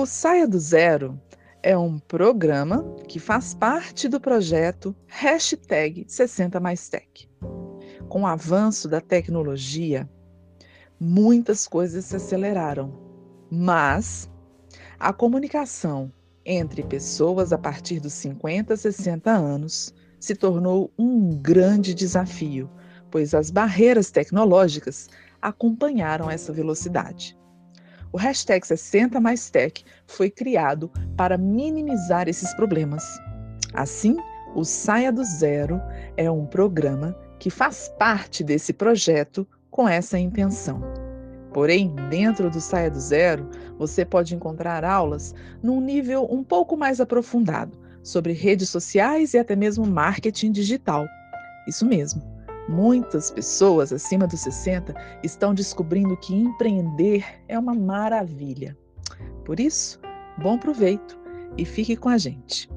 O Saia do Zero é um programa que faz parte do projeto Hashtag 60 Mais Tech. Com o avanço da tecnologia, muitas coisas se aceleraram, mas a comunicação entre pessoas a partir dos 50 a 60 anos se tornou um grande desafio, pois as barreiras tecnológicas acompanharam essa velocidade. O hashtag 60 mais Tech foi criado para minimizar esses problemas. Assim, o Saia do Zero é um programa que faz parte desse projeto com essa intenção. Porém, dentro do Saia do Zero, você pode encontrar aulas num nível um pouco mais aprofundado sobre redes sociais e até mesmo marketing digital. Isso mesmo. Muitas pessoas acima dos 60 estão descobrindo que empreender é uma maravilha. Por isso, bom proveito e fique com a gente.